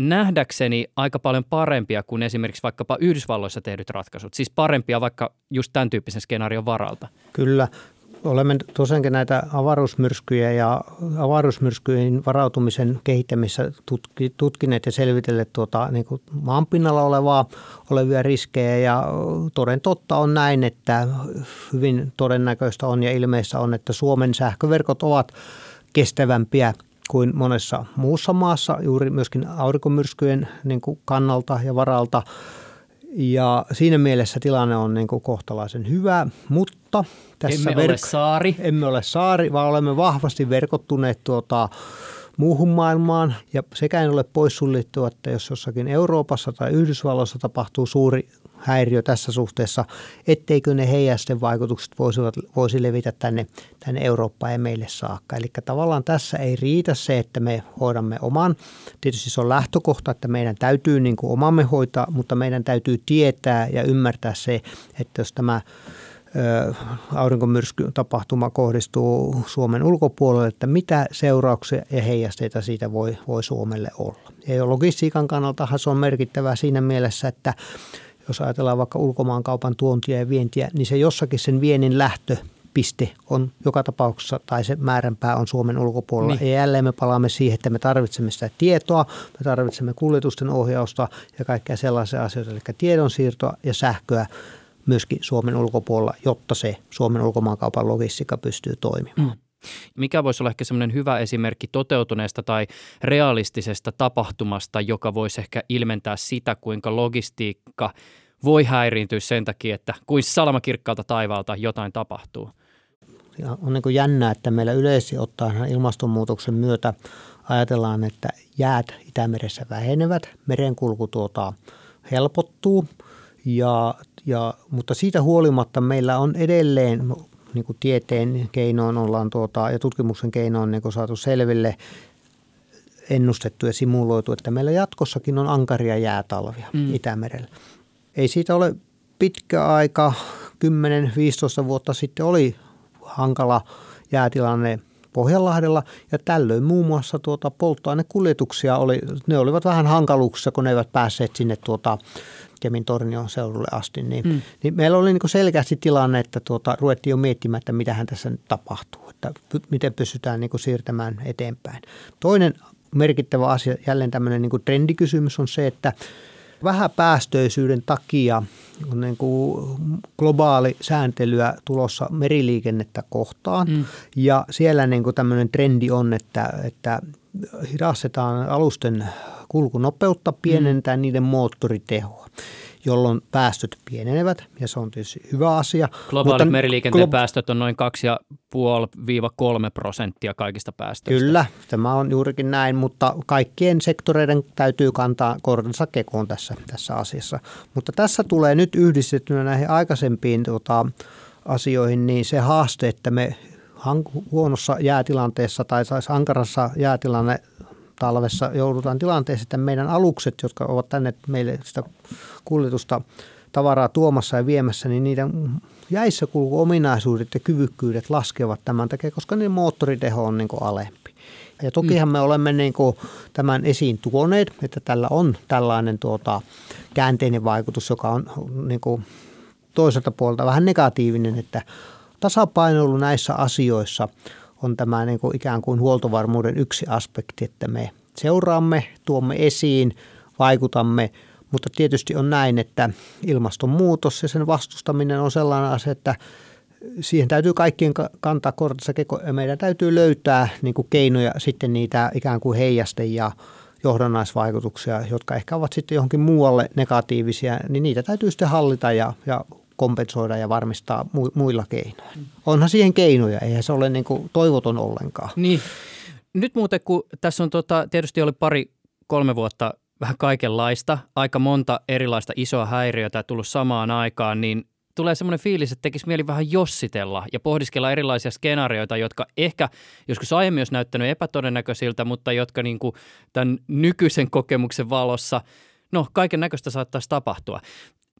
[SPEAKER 2] nähdäkseni aika paljon parempia kuin esimerkiksi vaikkapa Yhdysvalloissa tehdyt ratkaisut. Siis parempia vaikka just tämän tyyppisen skenaarion varalta.
[SPEAKER 5] Kyllä olemme tosiaankin näitä avaruusmyrskyjä ja avaruusmyrskyihin varautumisen kehittämissä tutki, tutkineet ja selvitelleet tuota, niin kuin maanpinnalla olevaa, olevia riskejä. Ja toden totta on näin, että hyvin todennäköistä on ja ilmeistä on, että Suomen sähköverkot ovat kestävämpiä kuin monessa muussa maassa juuri myöskin aurinkomyrskyjen niin kuin kannalta ja varalta – ja siinä mielessä tilanne on niin kuin kohtalaisen hyvä, mutta
[SPEAKER 6] tässä emme verk- ole saari.
[SPEAKER 5] Emme ole saari, vaan olemme vahvasti verkottuneet tuota, muuhun maailmaan. Ja sekä ei ole poissuljettua, että jos jossakin Euroopassa tai Yhdysvalloissa tapahtuu suuri häiriö tässä suhteessa, etteikö ne heijasten vaikutukset voisivat, voisi levitä tänne, tänne Eurooppaan ja meille saakka. Eli tavallaan tässä ei riitä se, että me hoidamme oman. Tietysti se on lähtökohta, että meidän täytyy niin kuin omamme hoitaa, mutta meidän täytyy tietää ja ymmärtää se, että jos tämä aurinkomyrskytapahtuma kohdistuu Suomen ulkopuolelle, että mitä seurauksia ja heijasteita siitä voi, voi Suomelle olla. Ja logistiikan kannaltahan se on merkittävää siinä mielessä, että jos ajatellaan vaikka ulkomaankaupan tuontia ja vientiä, niin se jossakin sen viennin lähtö piste on joka tapauksessa, tai se määränpää on Suomen ulkopuolella. Niin. Ja jälleen me palaamme siihen, että me tarvitsemme sitä tietoa, me tarvitsemme kuljetusten ohjausta ja kaikkea sellaisia asioita, eli tiedonsiirtoa ja sähköä myöskin Suomen ulkopuolella, jotta se Suomen ulkomaankaupan logistiikka pystyy toimimaan. Mm.
[SPEAKER 2] Mikä voisi olla ehkä semmoinen hyvä esimerkki toteutuneesta tai realistisesta tapahtumasta, joka voisi ehkä ilmentää sitä, kuinka logistiikka voi häiriintyä sen takia, että kuin salamakirkkaalta taivaalta jotain tapahtuu?
[SPEAKER 5] Ja on niin jännää, että meillä yleisesti ottaen ilmastonmuutoksen myötä ajatellaan, että jäät Itämeressä vähenevät, merenkulku tuota helpottuu, ja, ja, mutta siitä huolimatta meillä on edelleen niin kuin tieteen keinoin ollaan tuota, ja tutkimuksen keinoin niin saatu selville ennustettu ja simuloitu, että meillä jatkossakin on ankaria jäätalvia mm. Itämerellä. Ei siitä ole pitkä aika, 10-15 vuotta sitten oli hankala jäätilanne Pohjanlahdella ja tällöin muun muassa tuota polttoainekuljetuksia oli, ne olivat vähän hankaluuksissa, kun ne eivät päässeet sinne tuota Kemin Tornion seudulle asti, niin, mm. niin meillä oli niin selkeästi tilanne, että tuota, ruvettiin jo miettimään, että mitähän tässä nyt tapahtuu, että miten pystytään niin siirtämään eteenpäin. Toinen merkittävä asia, jälleen tämmöinen niin trendikysymys on se, että vähäpäästöisyyden takia on niin kuin globaali sääntelyä tulossa meriliikennettä kohtaan. Mm. Ja siellä niin kuin tämmöinen trendi on, että, että hidastetaan alusten kulkunopeutta, pienentää mm. niiden moottoritehoa jolloin päästöt pienenevät ja se on tietysti hyvä asia.
[SPEAKER 2] Globaalit mutta meriliikenteen glo- päästöt on noin 2,5-3 prosenttia kaikista päästöistä.
[SPEAKER 5] Kyllä, tämä on juurikin näin, mutta kaikkien sektoreiden täytyy kantaa kortensa kekoon tässä, tässä asiassa. Mutta tässä tulee nyt yhdistettynä näihin aikaisempiin tota, asioihin, niin se haaste, että me huonossa jäätilanteessa tai ankarassa jäätilanne talvessa joudutaan tilanteeseen, että meidän alukset, jotka ovat tänne meille sitä kuljetusta tavaraa tuomassa ja viemässä, niin niiden jäissä ominaisuudet ja kyvykkyydet laskevat tämän takia, koska niin moottoriteho on niin alempi. Ja tokihan me olemme niin tämän esiin tuoneet, että tällä on tällainen tuota, käänteinen vaikutus, joka on niin toiselta puolelta vähän negatiivinen, että tasapainoilu näissä asioissa on tämä niin kuin ikään kuin huoltovarmuuden yksi aspekti, että me seuraamme, tuomme esiin, vaikutamme, mutta tietysti on näin, että ilmastonmuutos ja sen vastustaminen on sellainen asia, että siihen täytyy kaikkien kantaa kortissa keko ja meidän täytyy löytää niin kuin keinoja sitten niitä ikään kuin heijaste ja johdannaisvaikutuksia, jotka ehkä ovat sitten johonkin muualle negatiivisia, niin niitä täytyy sitten hallita ja, ja kompensoida ja varmistaa muilla keinoin. Onhan siihen keinoja, eihän se ole niin kuin toivoton ollenkaan.
[SPEAKER 2] Niin. Nyt muuten, kun tässä on tota, tietysti oli pari, kolme vuotta vähän kaikenlaista, aika monta erilaista isoa häiriötä tullut samaan aikaan, niin tulee semmoinen fiilis, että tekisi mieli vähän jossitella ja pohdiskella erilaisia skenaarioita, jotka ehkä joskus aiemmin olisi näyttänyt epätodennäköisiltä, mutta jotka niin kuin tämän nykyisen kokemuksen valossa, no kaiken näköistä saattaisi tapahtua.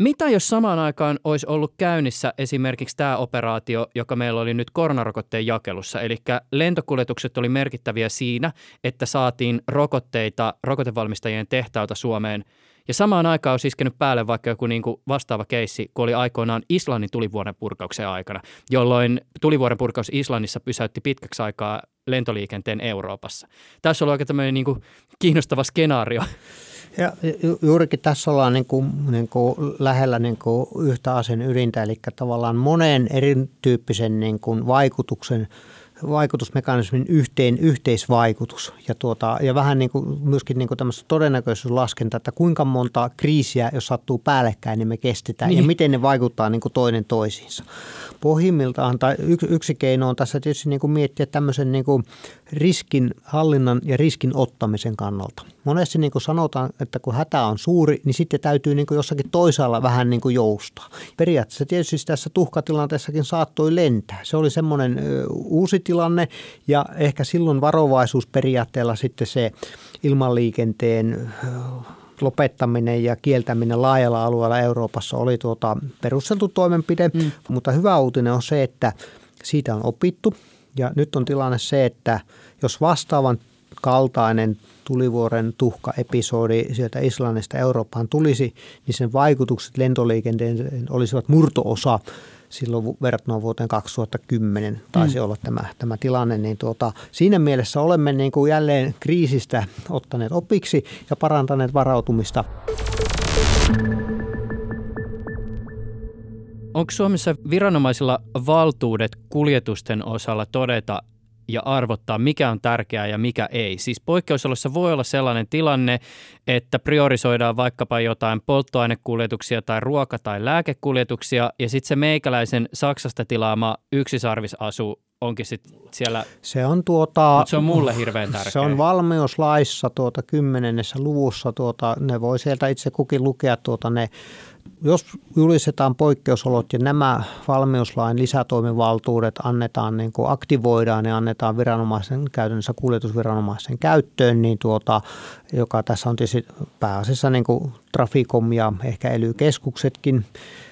[SPEAKER 2] Mitä jos samaan aikaan olisi ollut käynnissä esimerkiksi tämä operaatio, joka meillä oli nyt koronarokotteen jakelussa, eli lentokuljetukset oli merkittäviä siinä, että saatiin rokotteita rokotevalmistajien tehtaalta Suomeen ja samaan aikaan olisi iskenyt päälle vaikka joku niin kuin vastaava keissi, kun oli aikoinaan Islannin tulivuoren purkauksen aikana, jolloin tulivuoren purkaus Islannissa pysäytti pitkäksi aikaa lentoliikenteen Euroopassa. Tässä on aika tämmöinen niin kuin kiinnostava skenaario.
[SPEAKER 5] Ja juurikin tässä ollaan niin kuin, niin kuin lähellä niin kuin yhtä asian ydintä, eli tavallaan monen erityyppisen niin kuin vaikutuksen vaikutusmekanismin yhteen yhteisvaikutus ja, tuota, ja vähän niin kuin, myöskin niin kuin todennäköisyyslaskenta, että kuinka monta kriisiä, jos sattuu päällekkäin, niin me kestetään niin. ja miten ne vaikuttaa niin kuin toinen toisiinsa. Pohjimmiltaan tai yksi, yksi keino on tässä tietysti niin kuin miettiä tämmöisen niin kuin riskin hallinnan ja riskin ottamisen kannalta. Monesti niin kuin sanotaan, että kun hätä on suuri, niin sitten täytyy niin kuin jossakin toisaalla vähän niin kuin joustaa. Periaatteessa tietysti tässä tuhkatilanteessakin saattoi lentää. Se oli semmoinen uusi tilanne ja ehkä silloin varovaisuusperiaatteella sitten se ilmanliikenteen lopettaminen ja kieltäminen laajalla alueella Euroopassa oli tuota perusteltu toimenpide, mm. mutta hyvä uutinen on se, että siitä on opittu ja nyt on tilanne se, että jos vastaavan kaltainen tulivuoren tuhka-episodi sieltä Islannista Eurooppaan tulisi, niin sen vaikutukset lentoliikenteen olisivat murtoosa silloin verrattuna vuoteen 2010 taisi mm. olla tämä, tämä tilanne, niin tuota, siinä mielessä olemme niin kuin jälleen kriisistä ottaneet opiksi ja parantaneet varautumista.
[SPEAKER 2] Onko Suomessa viranomaisilla valtuudet kuljetusten osalla todeta ja arvottaa, mikä on tärkeää ja mikä ei. Siis poikkeusolossa voi olla sellainen tilanne, että priorisoidaan vaikkapa jotain polttoainekuljetuksia tai ruoka- tai lääkekuljetuksia, ja sitten se meikäläisen Saksasta tilaama yksisarvisasu onkin sit siellä.
[SPEAKER 5] Se on, tuota,
[SPEAKER 2] se on mulle hirveän tärkeä.
[SPEAKER 5] Se on valmiuslaissa tuota kymmenennessä luvussa. Tuota, ne voi sieltä itse kukin lukea tuota ne jos julistetaan poikkeusolot ja nämä valmiuslain lisätoimivaltuudet annetaan, niin kuin aktivoidaan ja annetaan viranomaisen käytännössä kuljetusviranomaisen käyttöön, niin tuota, joka tässä on tietysti pääasiassa niin kuin Traficom ja ehkä ely-keskuksetkin,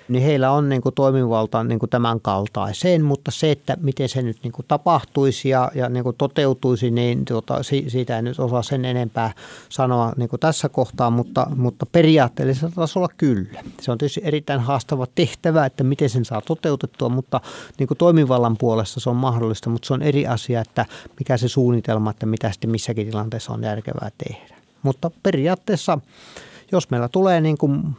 [SPEAKER 5] niin heillä on niin kuin toimivalta niin kuin tämän kaltaiseen, mutta se, että miten se nyt niin kuin tapahtuisi ja, ja niin kuin toteutuisi, niin tuota, siitä ei nyt osaa sen enempää sanoa niin kuin tässä kohtaa, mutta, mutta periaatteellisella tasolla kyllä. Se on tietysti erittäin haastava tehtävä, että miten sen saa toteutettua, mutta niin kuin toimivallan puolesta se on mahdollista, mutta se on eri asia, että mikä se suunnitelma, että mitä sitten missäkin tilanteessa on järkevää tehdä. Mutta periaatteessa jos meillä tulee niin kuin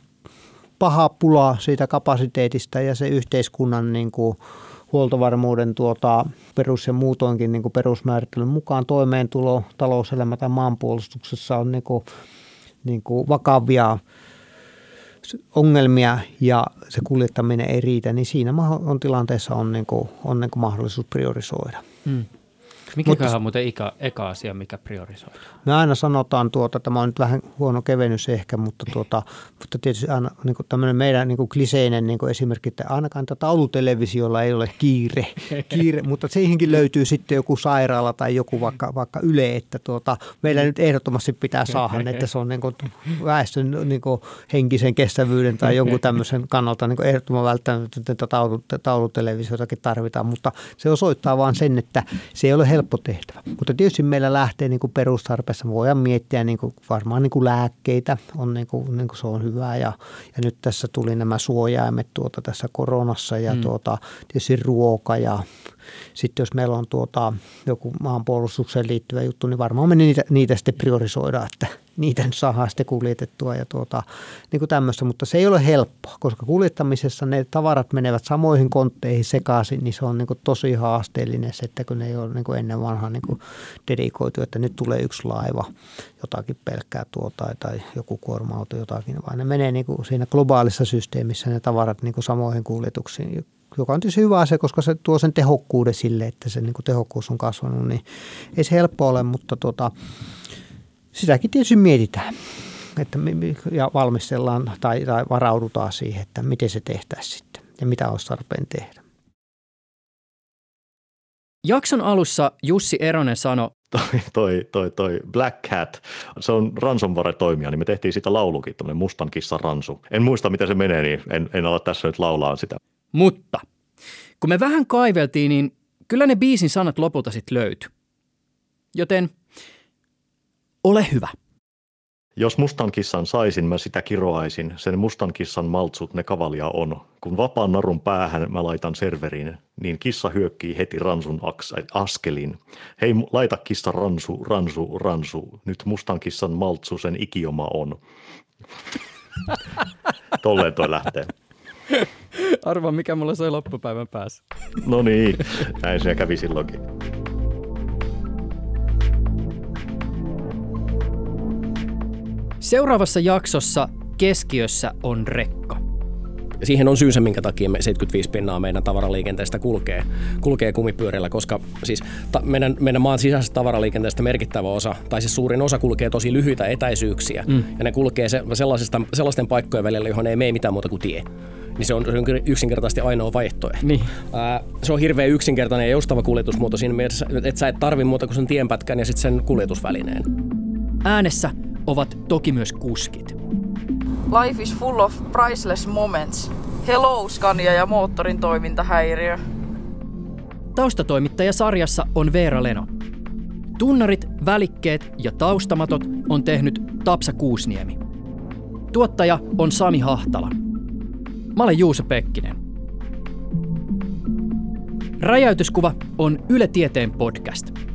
[SPEAKER 5] paha pula siitä kapasiteetista ja se yhteiskunnan niin kuin huoltovarmuuden tuota, perus- ja muutoinkin niin kuin perusmäärittelyn mukaan toimeentulo, talouselämä tai maanpuolustuksessa on niin kuin, niin kuin vakavia ongelmia ja se kuljettaminen ei riitä, niin siinä on tilanteessa on, niin kuin, on niin kuin mahdollisuus priorisoida. Hmm.
[SPEAKER 2] Mikä Mutta, on muuten eka, eka asia, mikä priorisoidaan?
[SPEAKER 5] Me aina sanotaan, tuota, tämä on nyt vähän huono kevennys ehkä, mutta, (laughs) tuota, mutta tietysti aina niin kuin tämmöinen meidän niin kuin kliseinen niin kuin esimerkki, että ainakaan tätä taulutelevisiolla ei ole kiire, (laughs) kiire mutta siihenkin löytyy sitten joku sairaala tai joku vaikka, vaikka Yle, että tuota, meillä nyt ehdottomasti pitää saada, että se on niin kuin väestön niin kuin henkisen kestävyyden tai jonkun tämmöisen kannalta niin kuin ehdottoman välttämättä taulutelevisiotakin tarvitaan, mutta se osoittaa vaan sen, että se ei ole helppo helppo tehtävä. Mutta tietysti meillä lähtee niin kuin perustarpeessa, voidaan miettiä niin kuin varmaan niin kuin lääkkeitä, on niin kuin, niin kuin se on hyvä ja, ja nyt tässä tuli nämä suojaimet tuota tässä koronassa ja mm. tuota, tietysti ruoka ja sitten jos meillä on tuota, joku maanpuolustukseen liittyvä juttu, niin varmaan me niitä, niitä sitten priorisoidaan, että niitä saadaan sitten kuljetettua ja tuota, niin kuin tämmöistä, mutta se ei ole helppoa, koska kuljettamisessa ne tavarat menevät samoihin kontteihin sekaisin, niin se on niin kuin tosi haasteellinen se, että kun ne ei ole niin kuin ennen vanhaa niin kuin dedikoitu, että nyt tulee yksi laiva, jotakin pelkkää tuota tai joku kuorma-auto jotakin, vaan ne menee niin kuin siinä globaalissa systeemissä ne tavarat niin kuin samoihin kuljetuksiin, joka on tietysti hyvä asia, koska se tuo sen tehokkuuden sille, että se niin kuin tehokkuus on kasvanut, niin ei se helppo ole, mutta tuota, sitäkin tietysti mietitään että, ja valmistellaan tai, tai varaudutaan siihen, että miten se tehtäisiin sitten ja mitä olisi tarpeen tehdä.
[SPEAKER 6] Jakson alussa Jussi Eronen sanoi,
[SPEAKER 4] toi, toi, toi, toi Black Cat, se on ransomware-toimija, niin me tehtiin sitä laulukin, tämmöinen mustan kissan ransu. En muista, miten se menee, niin en, en ala tässä nyt laulaa sitä.
[SPEAKER 6] Mutta kun me vähän kaiveltiin, niin kyllä ne biisin sanat lopulta sitten löytyi. Joten ole hyvä.
[SPEAKER 4] Jos mustan kissan saisin, mä sitä kiroaisin. Sen mustan kissan maltsut ne kavalia on. Kun vapaan narun päähän mä laitan serveriin, niin kissa hyökkii heti ransun askelin. Hei, laita kissa ransu, ransu, ransu. Nyt mustan kissan maltsu sen ikioma on. (laughs) Tolleen toi lähtee. (laughs)
[SPEAKER 2] Arva, mikä mulla soi loppupäivän päässä.
[SPEAKER 4] No niin, näin se kävi silloinkin.
[SPEAKER 6] Seuraavassa jaksossa keskiössä on rekka.
[SPEAKER 7] Siihen on syynsä, minkä takia me 75 pinnaa meidän tavaraliikenteestä kulkee, kulkee kumipyörillä, koska siis ta, meidän, meidän maan sisäisestä tavaraliikenteestä merkittävä osa, tai siis suurin osa kulkee tosi lyhyitä etäisyyksiä, mm. ja ne kulkee se, sellaisista, sellaisten paikkojen välillä, johon ei mene mitään muuta kuin tie niin se on yksinkertaisesti ainoa vaihtoehto.
[SPEAKER 8] Niin.
[SPEAKER 7] Ää, se on hirveän yksinkertainen ja joustava kuljetusmuoto siinä mielessä, että sä et tarvi muuta kuin sen tienpätkän ja sitten sen kuljetusvälineen.
[SPEAKER 2] Äänessä ovat toki myös kuskit.
[SPEAKER 9] Life is full of priceless moments. Hello Scania ja moottorin toimintahäiriö.
[SPEAKER 2] Taustatoimittaja sarjassa on Veera Leno. Tunnarit, välikkeet ja taustamatot on tehnyt Tapsa Kuusniemi. Tuottaja on Sami Hahtala. Mä olen Juuso Pekkinen. Räjäytyskuva on Yle Tieteen podcast –